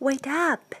Wake up!